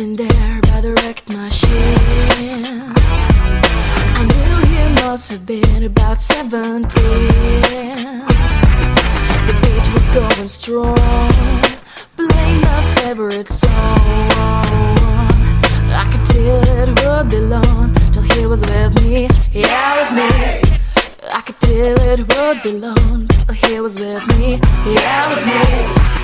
In there by the wrecked machine. I knew he must have been about 17. The beat was going strong, playing my favorite song. I could tell it would be long till he was with me, yeah, with me. I could tell it would be long till he was with me, yeah, with me.